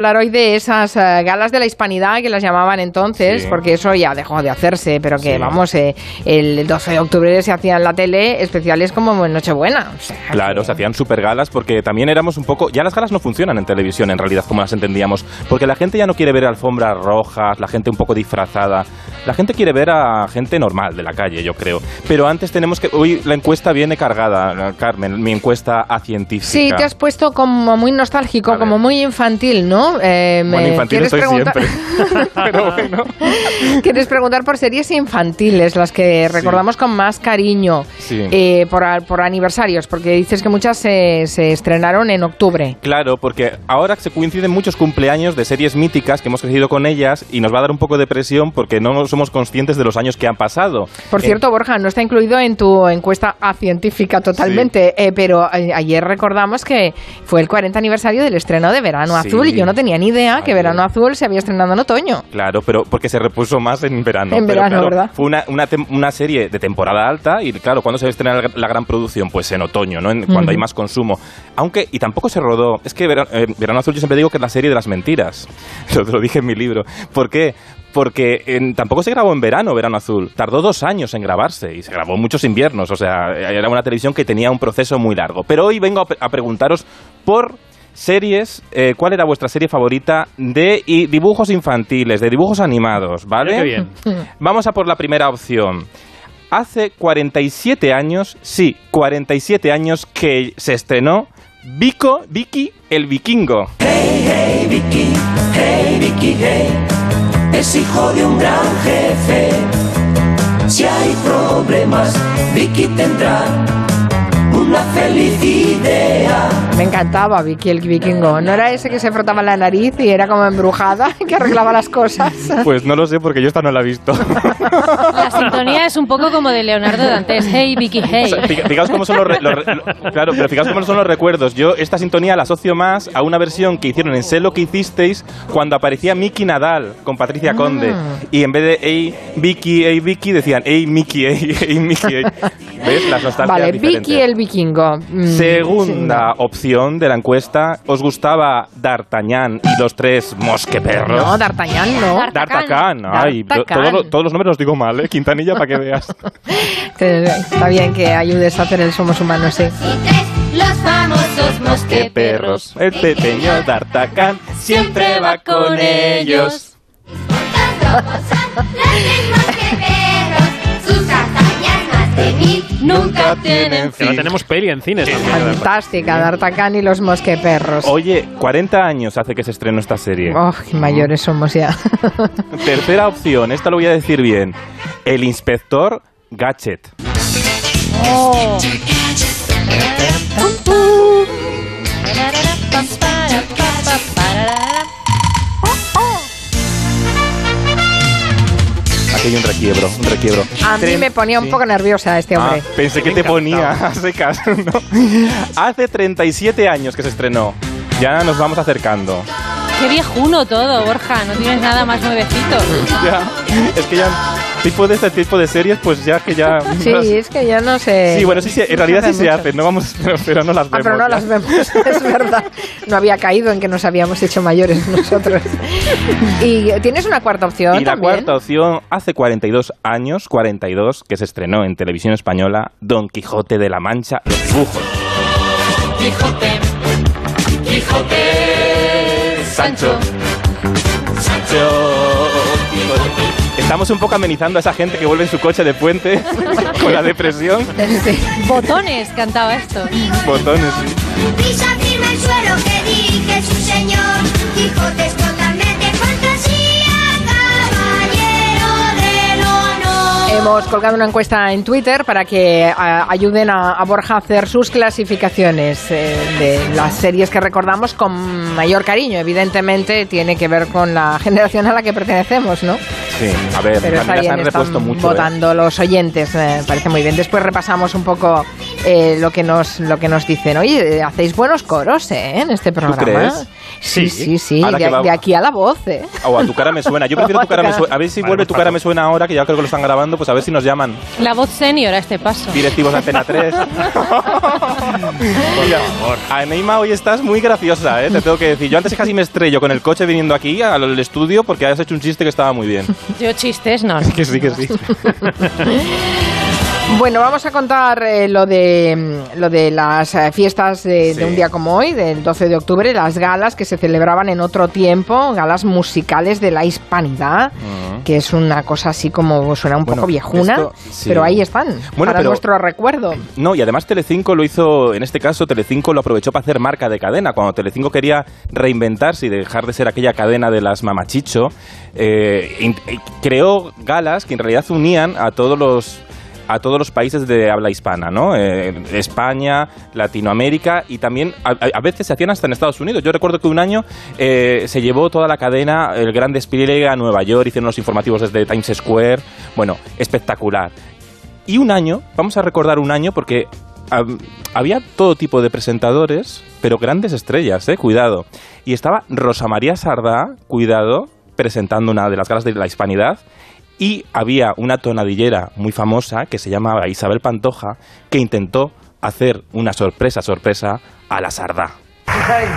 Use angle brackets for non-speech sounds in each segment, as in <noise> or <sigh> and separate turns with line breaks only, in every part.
hablar hoy de esas eh, galas de la hispanidad que las llamaban entonces,
Sí.
porque eso ya dejó de hacerse, pero que
Sí.
vamos, eh, el 12 de octubre se hacía en la tele especiales como en Nochebuena. o sea,
Claro,
que-
se hacían super galas porque también éramos un poco... Ya las galas no funcionan en televisión en realidad como las entendíamos, porque la gente ya no quiere ver alfombras rojas, la gente un poco disfrazada. La gente quiere ver a gente normal de la calle, yo creo. Pero antes tenemos que... Hoy la encuesta viene cargada, Carmen, mi encuesta a científica.
Sí, te has puesto como muy nostálgico, como muy infantil, ¿no? Eh,
Bueno, infantil
¿quieres
estoy
preguntar-
siempre. <laughs> Pero bueno.
Quieres preguntar por series infantiles, las que recordamos con más cariño,
Sí.
eh, por, por aniversarios, porque dices que muchas se, se estrenaron en octubre.
Claro, porque ahora se coinciden muchos cumpleaños de series míticas que hemos crecido con ellas y nos va a dar un poco de presión porque no somos conscientes de los años que han pasado.
Por
Eh,
cierto, Borja, no está incluido en tu encuesta a científica totalmente, eh, pero eh, ayer recordamos que fue el 40 aniversario del estreno de Verano
Sí.
Azul y yo no tenía ni idea que. Verano Azul se había estrenado en otoño.
Claro, pero porque se repuso más en verano.
En
Pero,
verano,
claro,
¿verdad?
Fue una, una, serie de temporada alta y claro, ¿cuándo se estrena la, la gran producción? Pues en otoño, ¿no? En- cuando hay más consumo. Aunque, y tampoco se rodó, es que Vera- eh, Verano Azul yo siempre digo que es la serie de las mentiras. <laughs> Lo, lo dije en mi libro. ¿Por qué? Porque en- tampoco se grabó en verano, Verano Azul. Tardó dos años en grabarse y se grabó muchos inviernos. O sea, era una televisión que tenía un proceso muy largo. Pero hoy vengo a, pre- a preguntaros por series, eh, ¿cuál era vuestra serie favorita de y dibujos infantiles, de dibujos animados, ¿vale?
Qué bien. <laughs>
Vamos a por la primera opción. Hace 47 años, sí, 47 años que se estrenó Vico, Vicky el Vikingo.
Hey Vicky, hey Vicky, hey, es hijo de un gran jefe. Si hay problemas, Vicky tendrá una feliz idea.
Me encantaba Vicky el vikingo. ¿No era ese que se frotaba la nariz y era como embrujada, <laughs> que arreglaba las cosas? <laughs>
Pues no lo sé porque yo esta no la he visto. <laughs>
La sintonía es un poco como de Leonardo Dantes. Hey, Vicky, hey.
O sea, fija- fijaos cómo son los, re- los re- lo- claro, pero fijaos cómo son los recuerdos. Yo esta sintonía la asocio más a una versión que hicieron en Sé lo que hicisteis cuando aparecía Mickey Nadal con Patricia Conde y en vez de hey Vicky, hey Vicky decían hey Mickey, hey, hey Mickey. hey. ¿Ves? Las nostalgias
Vale,
diferentes.
Vicky el vikingo. Mm,
Segunda opción de la encuesta, ¿os gustaba D'Artagnan y los tres mosqueperros?
No, D'Artagnan no.
Dar-
D'Artagnan, ay,
D'Artagnan.
todo lo- todos los nombres los digo mal, ¿eh? Quintanilla para que veas. <laughs>
Está bien que ayudes a hacer el Somos Humanos, sí.
Los famosos
¡Qué perros! El pequeño D'Artagnan siempre va con ellos.
Nunca tienen
ahora tenemos peli en cines también.
Fantástica, D'Artagnan y los mosqueperros.
Oye, 40 años hace que se estrenó esta serie.
Oh, qué mayores somos ya. <laughs>
Tercera opción, esta lo voy a decir bien. El inspector Gadget. Aquí hay un requiebro, un requiebro.
A mí me ponía un
sí.
poco nerviosa este
Ah,
hombre.
pensé que te ponía a secas. <laughs> ¿no? Hace 37 años que se estrenó. Ya nos vamos acercando.
Qué viejuno todo, Borja. No tienes nada más nuevecito. <laughs>
Ya, es que ya tipo de este tipo de series, pues ya que ya. <laughs>
Sí, es que ya no sé.
Sí, bueno, sí, sí, en realidad sí se hacen, no vamos, <laughs> pero, pero no las
Ah,
vemos.
pero no
ya.
las vemos, <laughs> es verdad. No había caído en que nos habíamos hecho mayores nosotros. ¿Y tienes una cuarta opción
Y la
también?
cuarta opción, hace 42 años, 42, que se estrenó en televisión española, Don Quijote de la Mancha, Los Dibujos.
Quijote, Quijote,
Sancho. Sancho. Estamos un poco amenizando a esa gente que vuelve en su coche de puente <laughs> con la depresión.
Sí.
Botones cantaba esto.
Botones, sí.
Pisa firme el suelo que dirige su señor. Quijote es totalmente fantasía, caballero del honor.
Hemos colgado una encuesta en Twitter para que a- ayuden a, a Borja a hacer sus clasificaciones eh, de las series que recordamos con mayor cariño. Evidentemente tiene que ver con la generación a la que pertenecemos, ¿no?
Sí, a ver,
Pero está bien,
han
están
repuesto mucho. ¿eh?
votando los oyentes, me parece muy bien. Después repasamos un poco eh, lo que nos lo que nos dicen. Oye, hacéis buenos coros ¿eh? en este programa.
crees?
Sí,
Sí.
sí, sí. De,
que va-
de aquí a la voz, ¿eh?
O a tu cara me suena. Yo prefiero tu <laughs> cara me suena. A ver si
Vale,
vuelve
pues
tu cara me suena ahora, que ya creo que lo están grabando, pues a ver si nos llaman
La voz senior a este paso.
directivos de Antena 3. <laughs> Mira, <laughs> Aneima, hoy estás muy graciosa, ¿eh? te tengo que decir. Yo antes casi me estrello con el coche viniendo aquí al estudio porque has hecho un chiste que estaba muy bien.
Yo chistes, no. <laughs>
Que sí, que sí.
Bueno, vamos a contar eh, lo de mm, lo de las eh, fiestas de,
Sí.
de un día como hoy, del 12 de octubre, las galas que se celebraban en otro tiempo, galas musicales de la hispanidad, que es una cosa así como suena un.
Bueno,
poco viejuna,
esto, sí.
pero ahí están,
Bueno,
para
pero-
nuestro recuerdo.
No, y además Telecinco lo hizo, en este caso Telecinco lo aprovechó para hacer marca de cadena. Cuando Telecinco quería reinventarse y dejar de ser aquella cadena de las mamachicho, eh, eh, creó galas que en realidad unían a todos los a todos los países de habla hispana, ¿no? Eh, España, Latinoamérica y también a, veces se hacían hasta en Estados Unidos. Yo recuerdo que un año eh, se llevó toda la cadena, el gran despliegue a Nueva York, hicieron los informativos desde Times Square. Bueno, espectacular. Y un año, vamos a recordar un año porque había todo tipo de presentadores, pero grandes estrellas, eh, cuidado. Y estaba Rosa María Sardá, cuidado, presentando una de las galas de la hispanidad. Y había una tonadillera muy famosa que se llamaba Isabel Pantoja, que intentó hacer una sorpresa, sorpresa a la Sardá.
Isabel,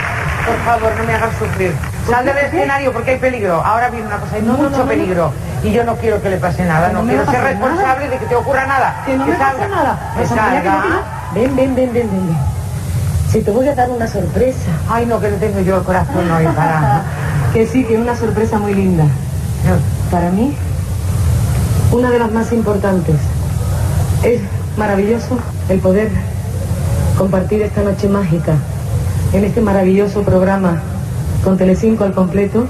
por favor, no me hagas sufrir. Sal del escenario porque hay peligro. Ahora viene una cosa, hay mucho peligro. Y yo no quiero que le pase nada. No, quiero ser responsable de que te ocurra nada.
Que no me
salga.
pasa nada.
Que salga.
no- Ven, ven, ven, ven, ven. ven. Si te voy a dar una sorpresa.
Ay, no, que no tengo yo el corazón hoy para... <laughs>
Que sí, que es una sorpresa muy linda. Para mí, una de las más importantes. Es maravilloso el poder compartir esta noche mágica en este maravilloso programa con Telecinco al completo.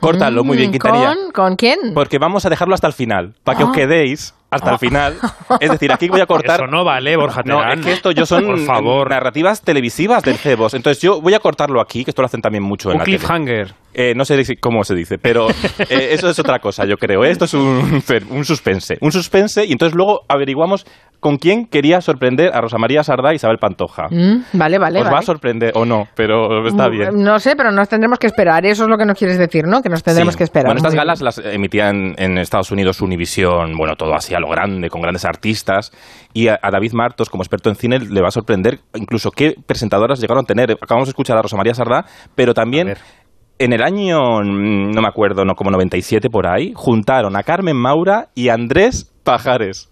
Córtalo muy bien,
Mm,
Quintanilla.
¿Con, ¿Con quién?
Porque vamos a dejarlo hasta el final, para que
Ah.
os quedéis hasta el final. <laughs> Es decir, aquí voy a cortar...
Eso no vale, Borja
No,
Terán.
es que esto yo son
Por favor.
narrativas televisivas del Cebos. Entonces yo voy a cortarlo aquí, que esto lo hacen también mucho en
Un
la tele.
cliffhanger.
Eh, no sé si- cómo se dice, pero <laughs> eh, eso es otra cosa, yo creo. ¿eh? Esto es un, <laughs> un suspense. Un suspense y entonces luego averiguamos con quién quería sorprender a Rosa María Sardá y Isabel Pantoja.
Mm, vale, vale.
Os va a sorprender o no, pero está
Mm,
bien.
No sé, pero nos tendremos que esperar. Eso es lo que nos quieres decir, ¿no? Que nos tendremos
Sí.
que esperar.
Bueno, estas
bien.
galas las emitían en Estados Unidos Univisión, bueno, todo así a lo grande, con grandes artistas. Y a, a David Martos, como experto en cine, le va a sorprender incluso qué presentadoras llegaron a tener. Acabamos de escuchar a Rosa María Sardá, pero también en el año, mm, no me acuerdo, no como 97 por ahí, juntaron a Carmen Maura y Andrés Pajares.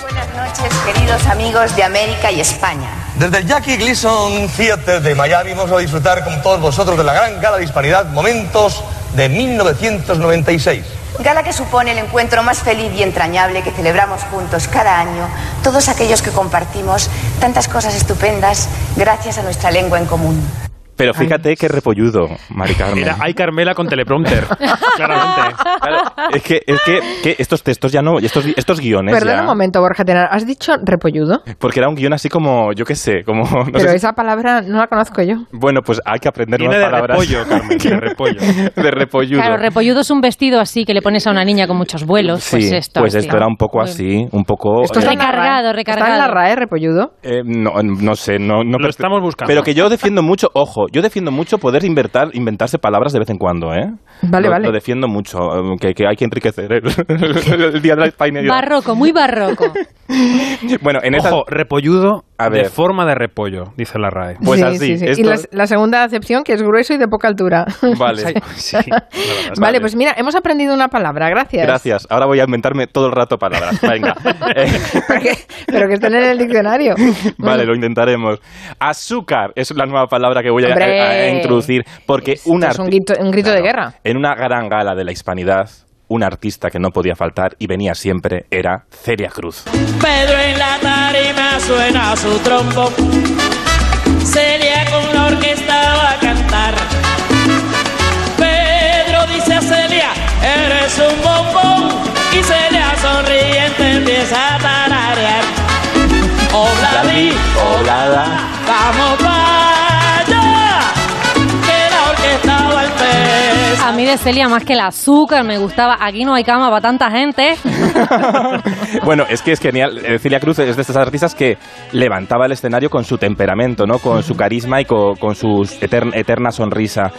Buenas noches, queridos amigos de América y España.
Desde el Jackie Gleason Theater de Miami vamos a disfrutar con todos vosotros de la gran gala de hispanidad Momentos de 1996.
Gala que supone el encuentro más feliz y entrañable que celebramos juntos cada año, todos aquellos que compartimos tantas cosas estupendas gracias a nuestra lengua en común.
Pero fíjate qué repolludo, Mari Carmen.
Era Ay Carmela con teleprompter. <laughs> Claramente.
Claro, es que, es que, que estos textos ya no, estos, estos guiones
Perdona
ya-
un momento, Borja Tenar. ¿Has dicho repolludo?
Porque era un guion así como, yo qué sé, como... no
Pero
sé si-
esa palabra no la conozco yo.
Bueno, pues hay que aprender
Viene
nuevas
de
palabras.
repollo, Carmen, de <laughs> repollo.
de repolludo.
Claro, repolludo es un vestido así que le pones a una niña con muchos vuelos.
Sí,
pues esto.
pues
así.
esto era un poco
Muy-
así, un poco...
Esto
eh,
Recargado, recargado.
Está en la RAE, repolludo.
eh, no, no sé, no... no
Lo estamos buscando.
Pero que yo defiendo mucho, ojo, yo defiendo mucho poder inventar, inventarse palabras de vez en cuando, ¿eh?
Vale,
lo,
vale.
Lo defiendo mucho, eh, que, que hay que enriquecer el, el día de la España.
Barroco, muy barroco. <laughs>
Bueno, en esta...
Ojo, repolludo
A ver.
de forma de repollo, dice la RAE.
Pues
Sí,
así,
sí, sí. Y la, la segunda acepción, que es grueso y de poca altura. <laughs>
Vale. <laughs>
Vale, pues mira, hemos aprendido una palabra, gracias.
Gracias. Ahora voy a inventarme todo el rato palabras. Venga.
Pero que, estén en el diccionario.
Vale, lo intentaremos. Azúcar es la nueva palabra que voy a. a- a introducir. Porque un,
es un grito, un grito de guerra.
en una gran gala de la hispanidad, un artista que no podía faltar y venía siempre era Celia Cruz.
Pedro en la tarima suena su trompo. Celia con la orquesta va
Celia más que el azúcar me gustaba. Aquí no hay cama para tanta gente. <laughs>
bueno, es que es genial. Eh, Celia Cruz es de estas artistas que levantaba el escenario con su temperamento, ¿no? Con su carisma y con, su etern- eterna sonrisa.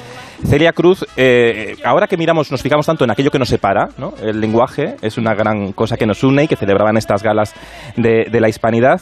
Celia Cruz, eh, ahora que miramos, nos fijamos tanto en aquello que nos separa, ¿no? El lenguaje es una gran cosa que nos une y que celebraban estas galas de la hispanidad.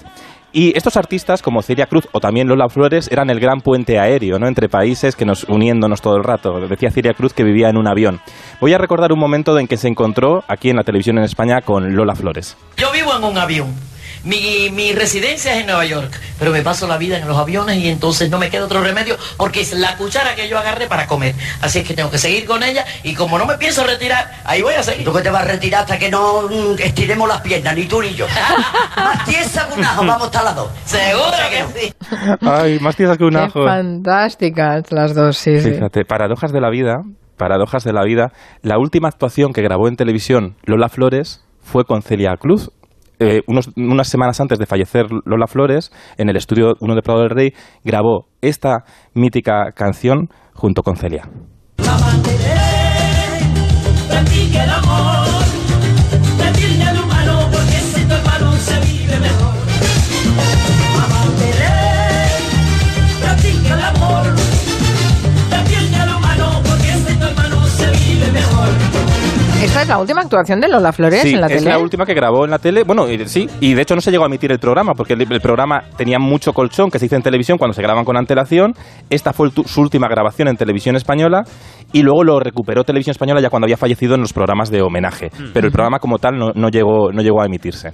Y estos artistas, como Celia Cruz o también Lola Flores, eran el gran puente aéreo, ¿no? Entre países que nos uniéndonos todo el rato. Decía Celia Cruz que vivía en un avión. Voy a recordar un momento en que se encontró aquí en la televisión en España con Lola Flores.
Yo vivo en un avión. Mi, mi residencia es en Nueva York, pero me paso la vida en los aviones y entonces no me queda otro remedio porque es la cuchara que yo agarré para comer. Así es que tengo que seguir con ella y como no me pienso retirar, ahí voy a seguir.
¿Tú que te vas a retirar hasta que no mm, estiremos las piernas, ni tú ni yo? <laughs> Más tiesa que un ajo, vamos a estar las dos.
Seguro que sí.
Ay, más tiesas que un
Qué
ajo.
fantásticas las dos, sí, sí.
Fíjate, paradojas de la vida, paradojas de la vida. La última actuación que grabó en televisión Lola Flores fue con Celia Cruz. Eh, unas semanas antes de fallecer Lola Flores, en el estudio 1 de Prado del Rey, grabó esta mítica canción junto con Celia.
Practique el amor,
Esta es la última actuación de Lola Flores
Sí,
en la
es
tele.
la última que grabó en la tele. Bueno, y- sí, y de hecho no se llegó a emitir el programa, porque el, el programa tenía mucho colchón que se hizo en televisión cuando se graban con antelación. Esta fue tu- su última grabación en televisión española y luego lo recuperó televisión española ya cuando había fallecido en los programas de homenaje. Pero el programa como tal no, no llegó, no llegó a emitirse.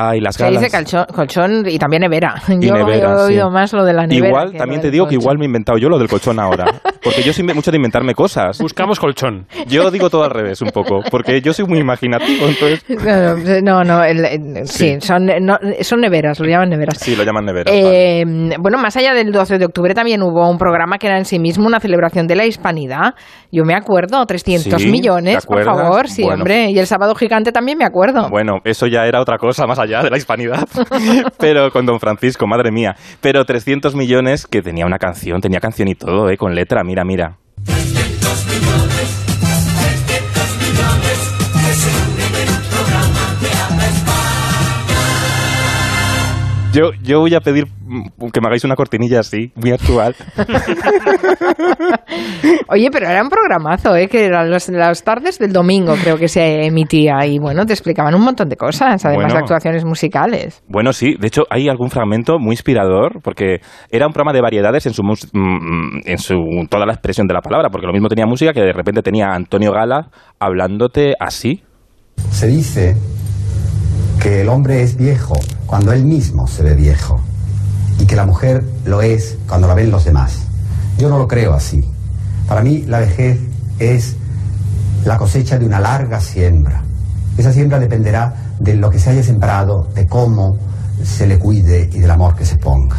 Ay, las
Se
galas.
dice colchón, colchón y también nevera.
Y
Yo
nevera,
he oído
sí.
más lo de la nevera.
Igual,
que
también te digo que
colchón.
igual me he inventado yo lo del colchón ahora. <laughs> Porque yo soy mucho de inventarme cosas.
Buscamos colchón.
Yo digo todo al revés un poco, porque yo soy muy imaginativo, entonces... <laughs>
Claro, no, no, el- el- sí, son, no, son neveras, lo llaman neveras.
Sí, lo llaman nevera.
Eh, Bueno, más allá del 12 de octubre también hubo un programa que era en sí mismo una celebración de la hispanidad. Yo me acuerdo, 300
Sí,
millones,
¿te
por favor, sí,
Bueno.
hombre. Y el sábado gigante también me acuerdo.
Bueno, eso ya era otra cosa más allá de la hispanidad. <laughs> Pero con Don Francisco, madre mía. Pero 300 millones que tenía una canción, tenía canción y todo, ¿eh? Con letra, mira, mira. Yo, yo voy a pedir mm, que me hagáis una cortinilla así, muy actual. <laughs>
Oye, pero era un programazo, ¿eh? Que eran las tardes del domingo, creo que se emitía. Y bueno, te explicaban un montón de cosas, además
Bueno.
de actuaciones musicales.
Bueno, sí, de hecho hay algún fragmento muy inspirador porque era un programa de variedades en su, mus- mm, en su toda la expresión de la palabra, porque lo mismo tenía música que de repente tenía Antonio Gala hablándote así.
Se dice que el hombre es viejo cuando él mismo se ve viejo y que la mujer lo es cuando la ven los demás. Yo no lo creo así. Para mí la vejez es la cosecha de una larga siembra. Esa siembra dependerá de lo que se haya sembrado, de cómo se le cuide y del amor que se ponga.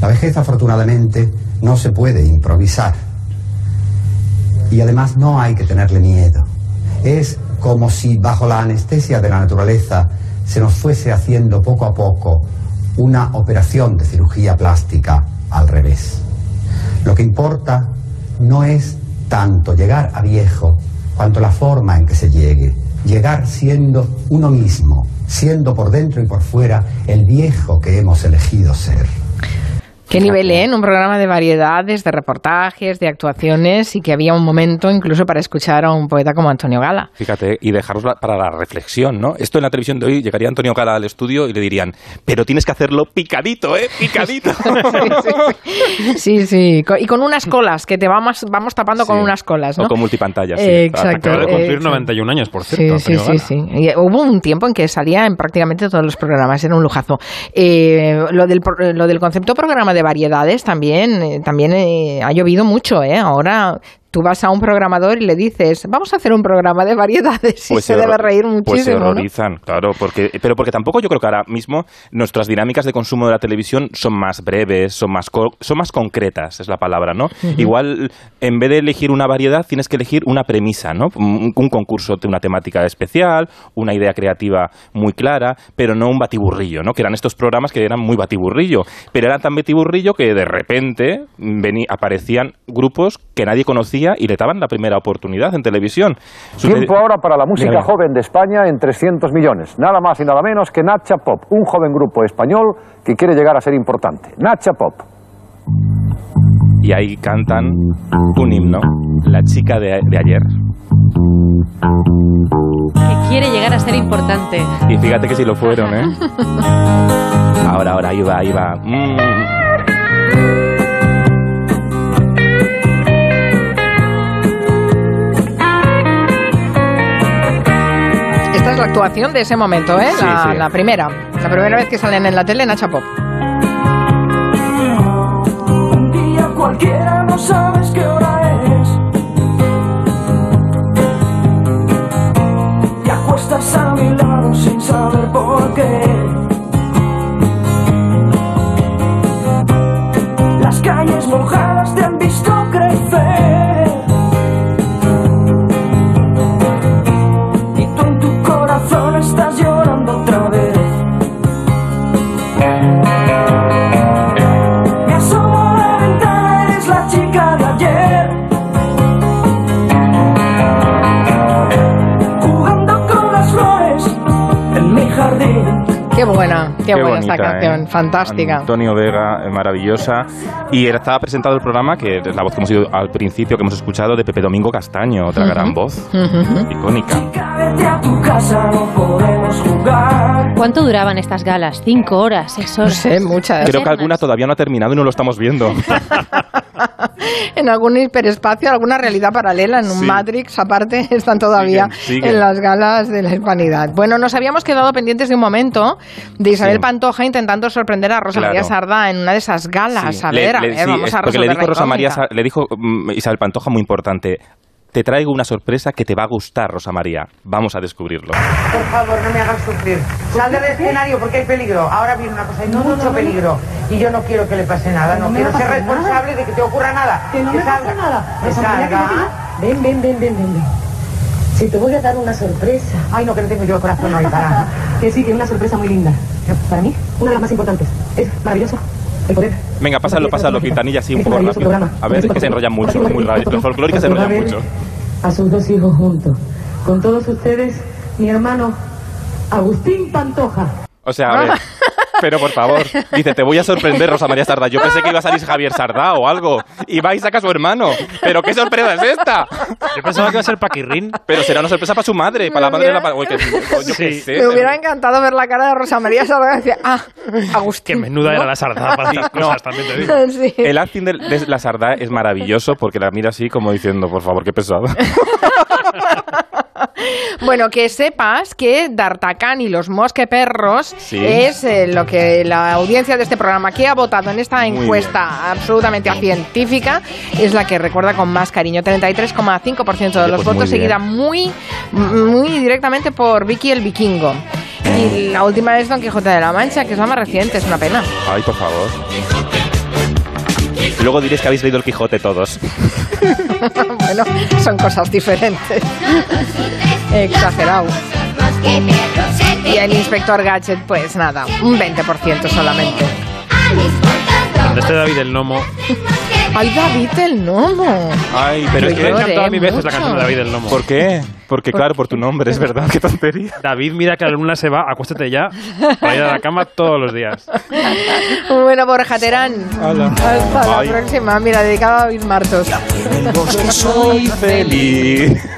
La vejez afortunadamente no se puede improvisar y además no hay que tenerle miedo. Es como si bajo la anestesia de la naturaleza se nos fuese haciendo poco a poco una operación de cirugía plástica al revés. Lo que importa no es tanto llegar a viejo cuanto la forma en que se llegue. Llegar siendo uno mismo, siendo por dentro y por fuera el viejo que hemos elegido ser.
Qué nivel, ¿eh? En un programa de variedades, de reportajes, de actuaciones y que había un momento incluso para escuchar a un poeta como Antonio Gala.
Fíjate, y dejaros para la reflexión, ¿no? Esto en la televisión de hoy llegaría Antonio Gala al estudio y le dirían, pero tienes que hacerlo picadito, ¿eh? Picadito. <laughs>
Sí, sí, y con unas colas, que te vamos, vamos tapando con unas colas, ¿no?
O con multipantallas.
Eh, exacto.
Acaba de cumplir
eh,
91 años, por cierto.
sí,
Antonio
sí,
Gala.
sí. Y hubo un tiempo en que salía en prácticamente todos los programas, era un lujazo. Eh, lo, del, lo del concepto programa de variedades también, eh, también eh, ha llovido mucho, ¿eh? Ahora tú vas a un programador y le dices, vamos a hacer un programa de variedades y se
se
debe reír
Pues se
muchísimo. ¿no?
horrorizan, claro, porque, pero porque tampoco yo creo que ahora mismo nuestras dinámicas de consumo de la televisión son más breves, son más, co- son más concretas, es la palabra, ¿no? Igual, en vez de elegir una variedad, tienes que elegir una premisa, ¿no? Un, un concurso de una temática especial, una idea creativa muy clara, pero no un batiburrillo, ¿no? Que eran estos programas que eran muy batiburrillo, pero eran tan batiburrillo que de repente vení- aparecían grupos que nadie conocía y le daban la primera oportunidad en televisión.
Tiempo ahora para la música joven de España en 300 millones. Nada más y nada menos que Nacha Pop, un joven grupo español que quiere llegar a ser importante. Nacha Pop.
y ahí cantan un himno, La chica de, de ayer.
Que quiere llegar a ser importante.
Y fíjate que si lo fueron, ¿eh? <laughs> Ahora, ahora, ahí va, ahí va. Mm.
La actuación de ese momento, ¿eh?
Sí,
la,
sí.
la primera. La primera vez que salen en la tele, Nacha Pop.
Un día cualquiera no sabes qué
buena, qué, buena esta
bonita,
canción,
¿eh?
fantástica.
Antonio Vega, eh, maravillosa. Y era- estaba presentado el programa, que es la voz que hemos oído al principio, que hemos escuchado, de Pepe Domingo Castaño, otra
Ujú.
gran voz,
Ujú.
icónica.
Vete a tu casa, no podemos jugar.
¿Cuánto duraban estas galas? ¿Cinco horas? ¿Seis horas?
No sé, muchas.
Creo que alguna todavía no ha terminado y no lo estamos viendo. <laughs>
en algún hiperespacio, alguna realidad paralela, en un
Sí.
Matrix aparte, <laughs> están todavía
Siguen, siguen.
en las galas de la hispanidad. Bueno, nos habíamos quedado pendientes de un momento de Isabel
Sí.
Pantoja intentando sorprender a Rosa
Claro.
María Sardá en una de esas galas.
Sí.
A
Le-
ver, a ver, vamos a
porque le
resolver
dijo
la
Rosa María, le dijo mm, Isabel Pantoja muy importante. Te traigo una sorpresa que te va a gustar, Rosa María. Vamos a descubrirlo.
Por favor, no me hagas sufrir. Sal del escenario porque hay peligro. Ahora viene una cosa, hay mucho peligro. Y yo no quiero que le pase nada. No, quiero ser
nada.
responsable de que te ocurra nada.
Que no me
salga.
pasa nada.
Que
Rosa María, que no
salga.
te- Ven, ven, ven, ven, ven. Si te voy a dar una sorpresa.
Ay, no, que no tengo yo el corazón hoy para. <laughs>
Que sí, que es una sorpresa muy linda. Para mí, una de las más importantes. Es maravilloso el poder.
Venga, pásalo, pásalo, Quintanilla, así un poco rápido. A ver, es que se enrollan mucho, muy rápido. Los folclóricos se enrollan mucho.
A sus dos hijos juntos. Con todos ustedes, mi hermano Agustín Pantoja.
O sea, a ver. <laughs> Pero por favor, dice, te voy a sorprender, Rosa María Sardá. Yo pensé que iba a salir Javier Sardá o algo. Y va y saca a su hermano. Pero qué sorpresa es esta.
Yo pensaba que iba a ser Paquirrín.
Pero será una sorpresa para su madre, para la madre de la... Uy, que- yo qué sé.
Me hubiera encantado ver la cara de Rosa María Sardá y decir, ah, Agustín.
Que menuda
¿no?
era la Sardá para estas
No.
cosas, también te digo. <laughs>
Sí.
El acting de, de la Sardá es maravilloso porque la mira así como diciendo, por favor, qué pesado. <laughs>
Bueno, que sepas que D'Artacán y los mosqueperros
Sí.
es eh, lo que la audiencia de este programa que ha votado en esta
Muy
encuesta absolutamente científica es la que recuerda con más cariño. 33,5% de los
pues
votos, seguida muy, muy directamente por Vicky el Vikingo. Y la última es Don Quijote de la Mancha, que es la más reciente, es una pena.
Ay, por favor. Luego diréis que habéis leído el Quijote todos. <laughs>
bueno, son cosas diferentes. Exagerado. Y el inspector Gadget, pues nada, un 20% solamente.
Donde esté David el Nomo.
¡Ay, David el Gnomo!
Ay, pero
Yo
es que...
he cantado
lloré
mil veces la canción de David el Nomo.
¿Por qué? Porque claro, por tu nombre, es verdad, qué tontería.
David, mira que la luna se va, acuéstate ya para ir a la cama todos los días.
Bueno, Borja Terán.
Hola.
Hasta la próxima. Mira, dedicado a David Martos.
Soy feliz.